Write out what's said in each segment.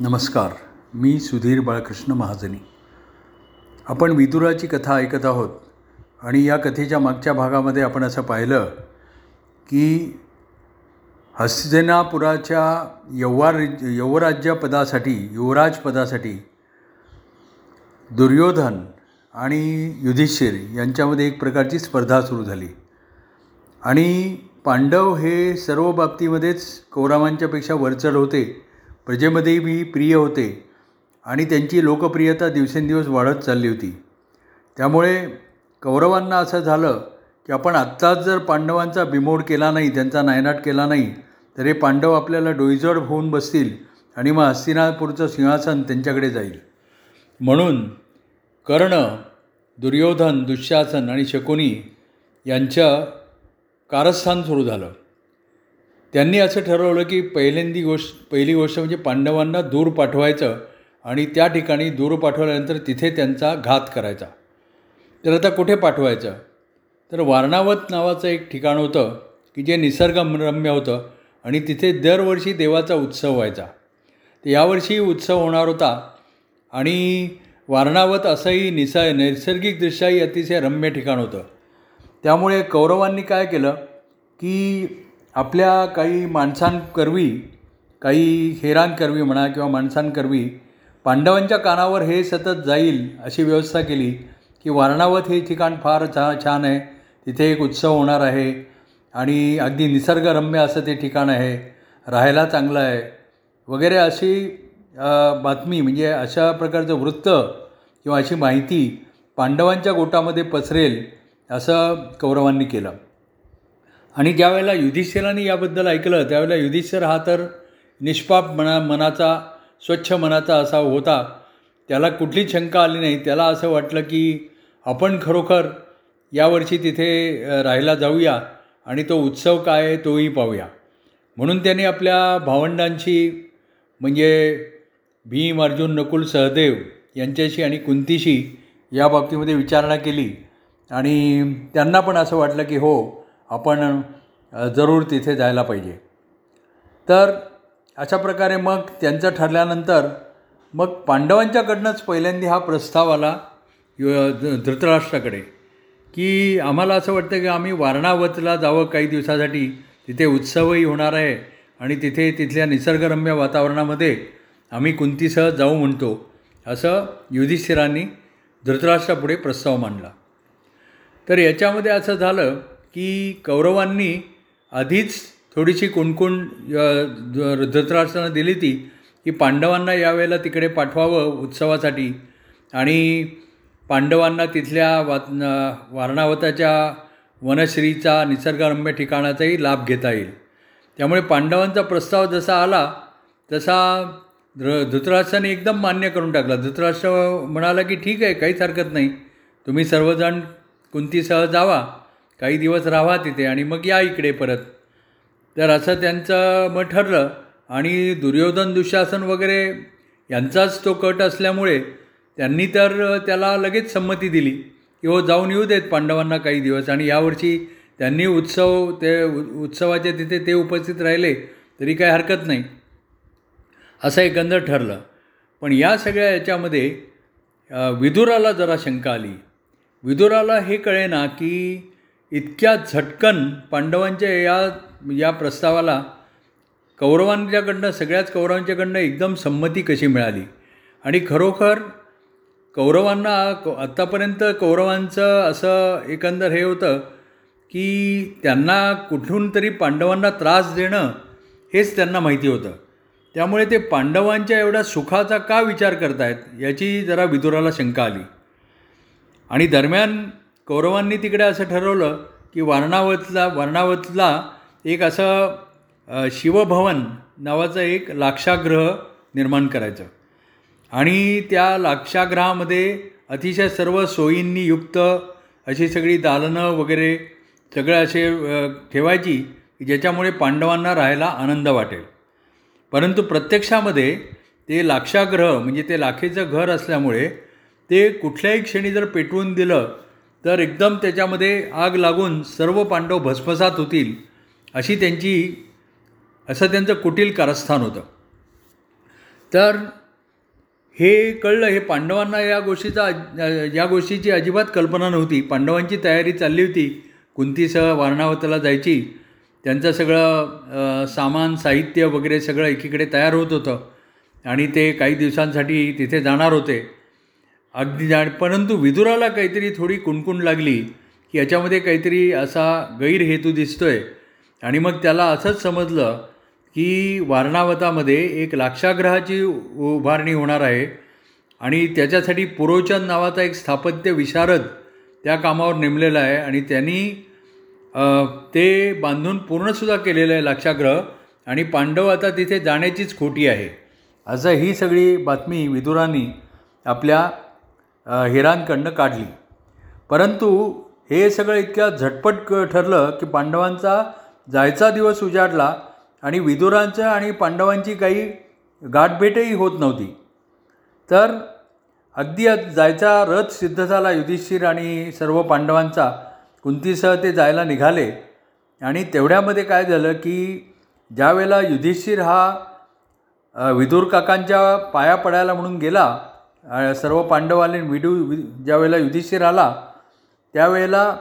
नमस्कार मी सुधीर बाळकृष्ण महाजनी. आपण विदुराची कथा ऐकत आहोत आणि या कथेच्या मागच्या भागामध्ये आपण असं पाहिलं की हस्तिनापुराच्या यौवार यौवराज्यपदासाठी युवराज पदासाठी दुर्योधन आणि युधिष्ठिर यांच्यामध्ये एक प्रकारची स्पर्धा सुरू झाली. आणि पांडव हे सर्व बाबतीमध्येच कौरवांच्यापेक्षा वरचढ होते. प्रजेमध्येही प्रिय होते आणि त्यांची लोकप्रियता दिवसेंदिवस वाढत चालली होती. त्यामुळे कौरवांना असं झालं की आपण आत्ताच जर पांडवांचा बिमोड केला नाही त्यांचा नायनाट केला नाही तर हे पांडव आपल्याला डोईजड होऊन बसतील आणि मग हस्तिनापूरचं सिंहासन त्यांच्याकडे जाईल. म्हणून कर्ण दुर्योधन दुःशासन आणि शकुनी यांचं कारस्थान सुरू झालं. त्यांनी असं ठरवलं की पहिल्यांदी गोष्ट पहिली गोष्ट म्हणजे पांडवांना दूर पाठवायचं आणि त्या ठिकाणी दूर पाठवल्यानंतर तिथे त्यांचा घात करायचा. तर आता कुठे पाठवायचं? तर वारणावत नावाचं एक ठिकाण होतं की जे निसर्गरम्य होतं आणि तिथे दरवर्षी देवाचा उत्सव व्हायचा. तर यावर्षी उत्सव होणार होता आणि वारणावत असंही निसा नैसर्गिकदृष्ट्याही अतिशय रम्य ठिकाण होतं. त्यामुळे कौरवांनी काय केलं की आपल्या काही माणसांकरवी काही हेरांकरवी म्हणा किंवा माणसांकरवी पांडवांच्या कानावर हे सतत जाईल अशी व्यवस्था केली की वारणावत हे ठिकाण फार छा छान आहे. तिथे एक उत्सव होणार आहे आणि अगदी निसर्गरम्य असं ते ठिकाण आहे. राहायला चांगलं आहे. वगैरे अशी बातमी म्हणजे अशा प्रकारचं वृत्त किंवा अशी माहिती पांडवांच्या गोटामध्ये पसरेल असं कौरवांनी केलं. आणि ज्यावेळेला युधिष्ठिराने याबद्दल ऐकलं त्यावेळेला युधिष्ठिर हा तर निष्पाप मना मनाचा स्वच्छ मनाचा असा होता. त्याला कुठलीच शंका आली नाही. त्याला असं वाटलं की आपण खरोखर यावर्षी तिथे राहायला जाऊया आणि तो उत्सव काय आहे तोही पाहूया. म्हणून त्याने आपल्या भावंडांशी म्हणजे भीम अर्जुन नकुल सहदेव यांच्याशी आणि कुंतीशी या बाबतीमध्ये विचारणा केली. आणि त्यांना पण असं वाटलं की हो आपण जरूर तिथे जायला पाहिजे. तर अशा प्रकारे मग त्यांचं ठरल्यानंतर मग पांडवांच्याकडनंच पहिल्यांदा हा प्रस्ताव आला धृतराष्ट्राकडे की आम्हाला असं वाटतं की आम्ही वारणावतला जावं काही दिवसासाठी. तिथे उत्सवही होणार आहे आणि तिथे तिथल्या निसर्गरम्य वातावरणामध्ये आम्ही कुंतीसह जाऊ म्हणतो असं युधिष्ठिरांनी धृतराष्ट्रापुढे प्रस्ताव मांडला. तर याच्यामध्ये असं झालं की कौरवांनी आधीच थोडीशी कुणकुण धृतराष्ट्रानं दिली ती की पांडवांना यावेळेला तिकडे पाठवावं उत्सवासाठी. आणि पांडवांना तिथल्या वा वारणावताच्या वनश्रीचा निसर्गरम्य ठिकाणाचाही लाभ घेता येईल. त्यामुळे पांडवांचा प्रस्ताव जसा आला तसा धृ धृतराष्ट्राने एकदम मान्य करून टाकला. धृतराष्ट्र म्हणाला की ठीक आहे काहीच हरकत नाही. तुम्ही सर्वजण कुंतीसह जावा. काही दिवस राहा तिथे आणि मग या इकडे परत. तर असं त्यांचं मग ठरलं आणि दुर्योधन दुःशासन वगैरे यांचाच तो कट असल्यामुळे त्यांनी तर त्याला लगेच संमती दिली की हो जाऊन येऊ देत पांडवांना काही दिवस आणि यावर्षी त्यांनी उत्सव ते उत्सवाच्या तिथे ते उपस्थित राहिले तरी काही हरकत नाही. असं एकंदर ठरलं. पण या सगळ्या याच्यामध्ये विदुराला जरा शंका आली. विदुराला हे कळे ना की इतक्या झटकन पांडवांच्या या या प्रस्तावाला कौरवांच्याकडनं सगळ्याच कौरवांच्याकडनं एकदम संमती कशी मिळाली? आणि खरोखर कौरवांना आत्तापर्यंत कौरवांचं असं एकंदर हे होतं की त्यांना कुठून तरी पांडवांना त्रास देणं हेच त्यांना माहिती होतं. त्यामुळे ते पांडवांच्या एवढ्या सुखाचा का विचार करतायत याची जरा विदुराला शंका आली. आणि दरम्यान कौरवांनी तिकडे असं ठरवलं की वारणावतला वारणावतला एक असं शिवभवन नावाचं एक लाक्षागृह निर्माण करायचं. आणि त्या लाक्षागृहामध्ये अतिशय सर्व सोयींनी युक्त अशी सगळी दालनं वगैरे सगळं असे ठेवायची की ज्याच्यामुळे पांडवांना राहायला आनंद वाटेल. परंतु प्रत्यक्षामध्ये ते लाक्षागृह म्हणजे ते लाखेचं घर असल्यामुळे ते कुठल्याही क्षणी जर पेटवून दिलं तर एकदम त्याच्यामध्ये आग लागून सर्व पांडव भस्मसात होतील अशी त्यांची असं त्यांचं कुटील कारस्थान होतं. तर हे कळलं हे पांडवांना या गोष्टीचा या गोष्टीची अजिबात कल्पना नव्हती. पांडवांची तयारी चालली होती कुंतीसह वारणावताला जायची. त्यांचं सगळं सामान साहित्य वगैरे सगळं एकीकडे तयार होत होतं. आणि ते काही दिवसांसाठी तिथे जाणार होते. अगदी जाण परंतु विदुराला काहीतरी थोडी कुणकुण लागली की याच्यामध्ये काहीतरी असा गैरहेतू दिसतो आहे आणि मग त्याला असंच समजलं की वारणावतामध्ये एक लाक्षाग्रहाची उभारणी होणार आहे. आणि त्याच्यासाठी पुरोचंद नावाचा एक स्थापत्य विशारद त्या कामावर नेमलेला आहे. आणि त्यांनी ते बांधून पूर्णसुद्धा केलेलं आहे लाक्षाग्रह. आणि पांडव आता तिथे जाण्याचीच खोटी आहे. असं ही सगळी बातमी विदुरांनी आपल्या हिरांकडनं काढली. परंतु हे सगळं इतक्या झटपट क ठरलं की पांडवांचा जायचा दिवस उजाडला आणि विदुरांचं आणि पांडवांची काही गाठभेटही होत नव्हती. तर अगदी जायचा रथ सिद्ध झाला युधिष्ठिर आणि सर्व पांडवांचा. कुंतीसह ते जायला निघाले. आणि तेवढ्यामध्ये काय झालं की ज्यावेळेला युधिष्ठिर हा विदुर काकांच्या पाया पडायला म्हणून गेला सर्व पांडवांनी विडू वि ज्यावेळेला युधिष्ठिर आला त्यावेळेला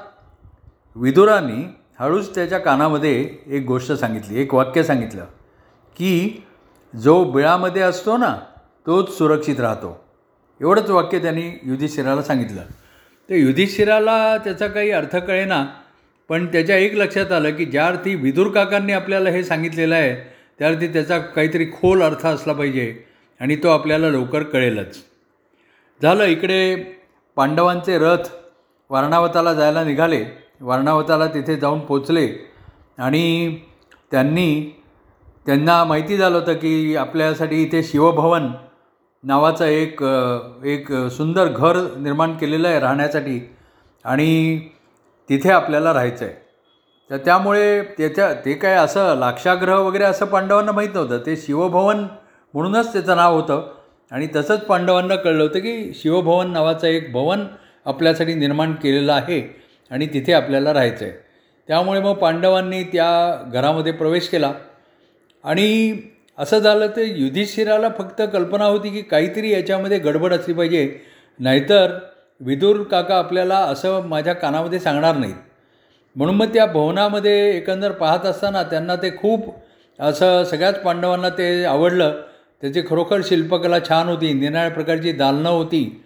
विदुरांनी हळूच त्याच्या कानामध्ये एक गोष्ट सांगितली एक वाक्य सांगितलं की जो बिळामध्ये असतो ना तोच सुरक्षित राहतो. एवढंच वाक्य त्यांनी युधिष्ठिराला सांगितलं. तर युधिष्ठिराला त्याचा काही अर्थ कळेना पण त्याच्या एक लक्षात आलं की ज्या अर्थी विदुर काकांनी आपल्याला हे सांगितलेलं आहे त्या अर्थी त्याचा काहीतरी खोल अर्थ असला पाहिजे आणि तो आपल्याला लवकर कळेलच. झालं इकडे पांडवांचे रथ वारणावताला जायला निघाले. वारणावताला तिथे जाऊन पोचले. आणि त्यांनी त्यांना माहिती झालं होतं की आपल्यासाठी इथे शिवभवन नावाचं एक एक सुंदर घर निर्माण केलेलं आहे राहण्यासाठी. आणि तिथे आपल्याला राहायचं आहे तर त्यामुळे त्याच्या ते काय असं लाक्षाग्रह वगैरे असं पांडवांना माहीत नव्हतं. ते शिवभवन म्हणूनच त्याचं नाव होतं. आणि तसंच पांडवांना कळलं होतं की शिवभवन नावाचं एक भवन आपल्यासाठी निर्माण केलेलं आहे आणि तिथे आपल्याला राहायचं आहे त्यामुळे मग पांडवांनी त्या घरामध्ये प्रवेश केला. आणि असं झालं तर युधिष्ठिराला फक्त कल्पना होती की काहीतरी याच्यामध्ये गडबड असली पाहिजे. नाहीतर विदूर काका आपल्याला असं माझ्या कानामध्ये सांगणार नाहीत. म्हणून मग त्या भवनामध्ये एकंदर पाहत असताना त्यांना ते खूप असं सगळ्याच पांडवांना ते आवडलं. त्याची खरोखर शिल्पकला छान होती निराळ्या प्रकारची दालनं होती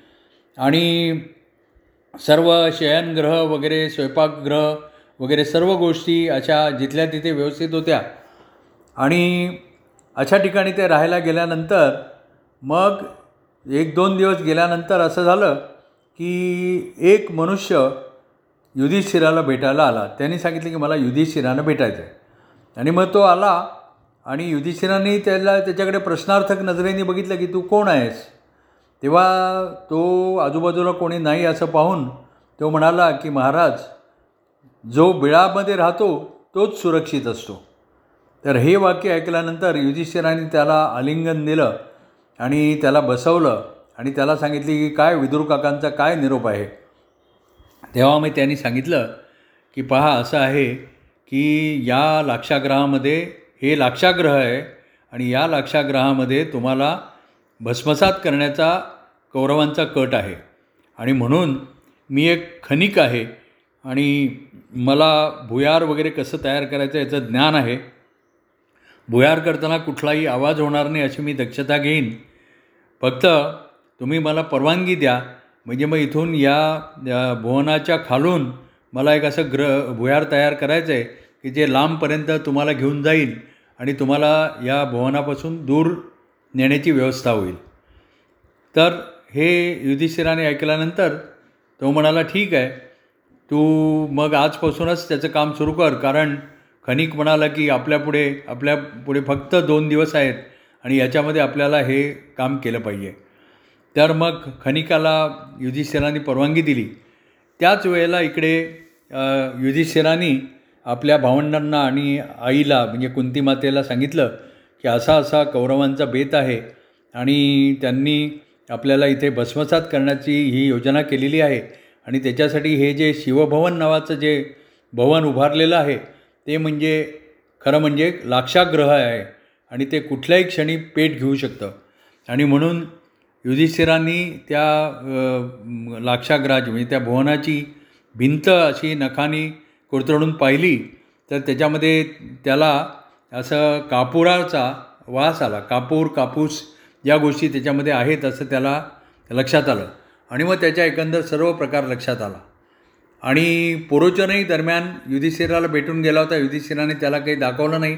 आणि सर्व शयनग्रह वगैरे स्वयंपाकगृह वगैरे सर्व गोष्टी अशा जिथल्या तिथे व्यवस्थित होत्या. आणि अशा ठिकाणी ते राहायला गेल्यानंतर मग एक दोन दिवस गेल्यानंतर असं झालं की एक मनुष्य युधिष्ठिराला भेटायला आला. त्यांनी सांगितलं की मला युधिष्ठिरानं भेटायचं आहे आणि मग तो आला आणि युधिष्ठिराने त्याला त्याच्याकडे प्रश्नार्थक नजरेने बघितलं की तू कोण आहेस? तेव्हा तो आजूबाजूला कोणी नाही असं पाहून तो म्हणाला की महाराज जो बिळामध्ये राहतो तोच सुरक्षित असतो. तर हे वाक्य ऐकल्यानंतर युधिष्ठिराने त्याला आलिंगन दिलं आणि त्याला बसवलं आणि त्याला सांगितले की काय विदुर काकांचा काय निरोप आहे? तेव्हा मी त्यांनी सांगितलं की पहा असं आहे की या लाक्षाग्रहामध्ये हे लाक्षाग्रह आहे आणि या लाक्षाग्रहामध्ये तुम्हाला भस्मसात करण्याचा कौरवांचा कट आहे. आणि म्हणून मी एक खनिक आहे आणि मला भुयार वगैरे कसं तयार करायचं याचं ज्ञान आहे. भुयार करताना कुठलाही आवाज होणार नाही अशी मी दक्षता घेईन. फक्त तुम्ही मला परवानगी द्या. म्हणजे मग इथून या भुवनाच्या खालून मला एक असं ग्र भुयार तयार करायचं आहे की जे लांबपर्यंत तुम्हाला घेऊन जाईल आणि तुम्हाला या भुवनापासून दूर नेण्याची व्यवस्था होईल. तर हे युधिष्ठिराने ऐकल्यानंतर तो म्हणाला ठीक आहे. तू मग आजपासूनच त्याचं काम सुरू कर. कारण खनिक म्हणाला की आपल्यापुढे आपल्यापुढे फक्त दोन दिवस आहेत आणि याच्यामध्ये आपल्याला हे काम केलं पाहिजे. तर मग खनिकाला युधिष्ठिरांनी परवानगी दिली. त्याच वेळेला इकडे युधिष्ठिरांनी आपल्या भावंडांना आणि आईला म्हणजे कुंती मातेला सांगितलं की असा असा कौरवांचा बेत आहे आणि त्यांनी आपल्याला इथे भस्मसात करण्याची ही योजना केलेली आहे. आणि त्याच्यासाठी हे जे शिवभवन नावाचं जे भवन उभारलेलं आहे ते म्हणजे खरं म्हणजे लाक्षाग्रह आहे आणि ते कुठल्याही क्षणी पेट घेऊ शकतं. आणि म्हणून युधिष्ठिरांनी त्या लाक्षाग्रहाची लाक्षाग्राज म्हणजे त्या भुवनाची भिंत अशी नखानी कोरतडून पाहिली तर त्याच्यामध्ये त्याला असं कापुराचा वास आला. कापूर कापूस या गोष्टी त्याच्यामध्ये आहेत असं त्याला लक्षात आलं. आणि मग त्याच्या एकंदर सर्व प्रकार लक्षात आला. आणि पुरोचनही दरम्यान युधिष्ठिराला भेटून गेला होता. युधिष्ठिराने त्याला काही दाखवलं नाही.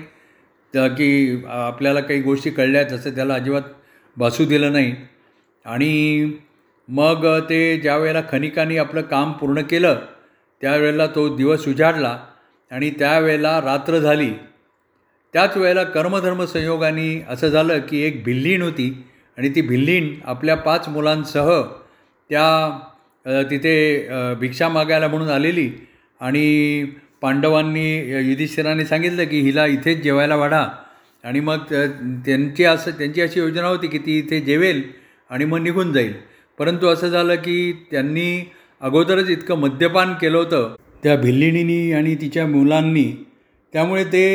तर की आपल्याला काही गोष्टी कळल्या तसं त्याला अजिबात भासू दिलं नाही. आणि मग ते ज्या वेळेला खनिकांनी आपलं काम पूर्ण केलं त्यावेळेला तो दिवस उजाडला आणि त्यावेळेला रात्र झाली. त्याच वेळेला कर्मधर्म संयोगाने असं झालं की एक भिल्लीण होती आणि ती भिल्लीण आपल्या पाच मुलांसह त्या तिथे भिक्षा मागायला म्हणून आलेली आणि पांडवांनी युधिष्ठिराने सांगितलं की हिला इथेच जेवायला वाढा. आणि मग त्यांची असं त्यांची अशी योजना होती की ती इथे जेवेल आणि मग निघून जाईल. परंतु असं झालं की त्यांनी अगोदरच इतकं मद्यपान केलं होतं. त्या भिल्लीणीनी आणि तिच्या मुलांनी. त्यामुळे ते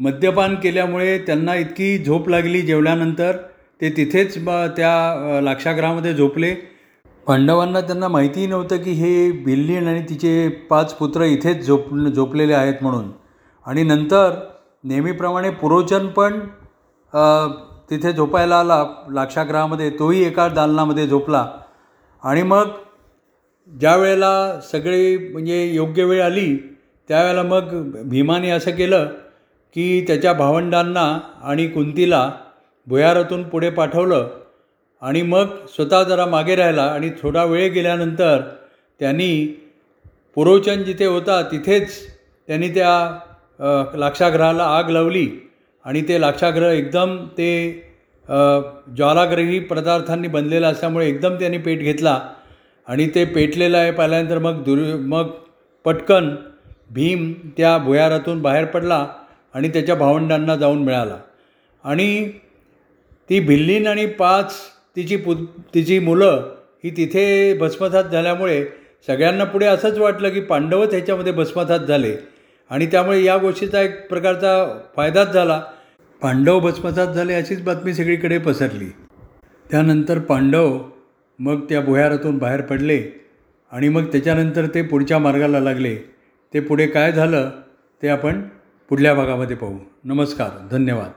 मद्यपान केल्यामुळे त्यांना इतकी झोप लागली जेवल्यानंतर. ते तिथेच ब त्या लाक्षागृहामध्ये झोपले. पांडवांना त्यांना माहितीही नव्हतं की हे भिल्लीण आणि तिचे पाच पुत्र इथेच झोप झोपलेले आहेत म्हणून. आणि नंतर नेहमीप्रमाणे पुरोचन पण तिथे झोपायला आला. लाक्षागृहामध्ये तोही एका दालनामध्ये झोपला. आणि मग ज्या वेळेला सगळी म्हणजे योग्य वेळ आली त्यावेळेला मग भीमाने असं केलं की त्याच्या भावंडांना आणि कुंतीला भुयारातून पुढे पाठवलं आणि मग स्वतः जरा मागे राहिला आणि थोडा वेळ गेल्यानंतर त्यांनी पुरोचन जिथे होता तिथेच त्यांनी त्या लाक्षागृहाला आग लावली आणि ते लाक्षागृह एकदम ते ज्वालाग्रही पदार्थांनी बनलेलं असल्यामुळे एकदम त्यांनी पेट घेतला. आणि ते पेटलेलं आहे पाहिल्यानंतर मग दुर मग पटकन भीम त्या भुयारातून बाहेर पडला आणि त्याच्या भावंडांना जाऊन मिळाला. आणि ती भिल्लीन आणि पाच तिची पु तिची मुलं ही तिथे भस्मसात झाल्यामुळे सगळ्यांना पुढे असंच वाटलं की पांडवच ह्याच्यामध्ये भस्मसात झाले. आणि त्यामुळे या गोष्टीचा एक प्रकारचा फायदाच झाला. पांडव भस्मसात झाले अशीच बातमी सगळीकडे पसरली. त्यानंतर पांडव मग त्या भुयारातून बाहेर पडले आणि मग त्याच्यानंतर ते पुढच्या मार्गाला लागले. ते पुढे काय झालं ते आपण पुढल्या भागामध्ये पाहू. नमस्कार. धन्यवाद.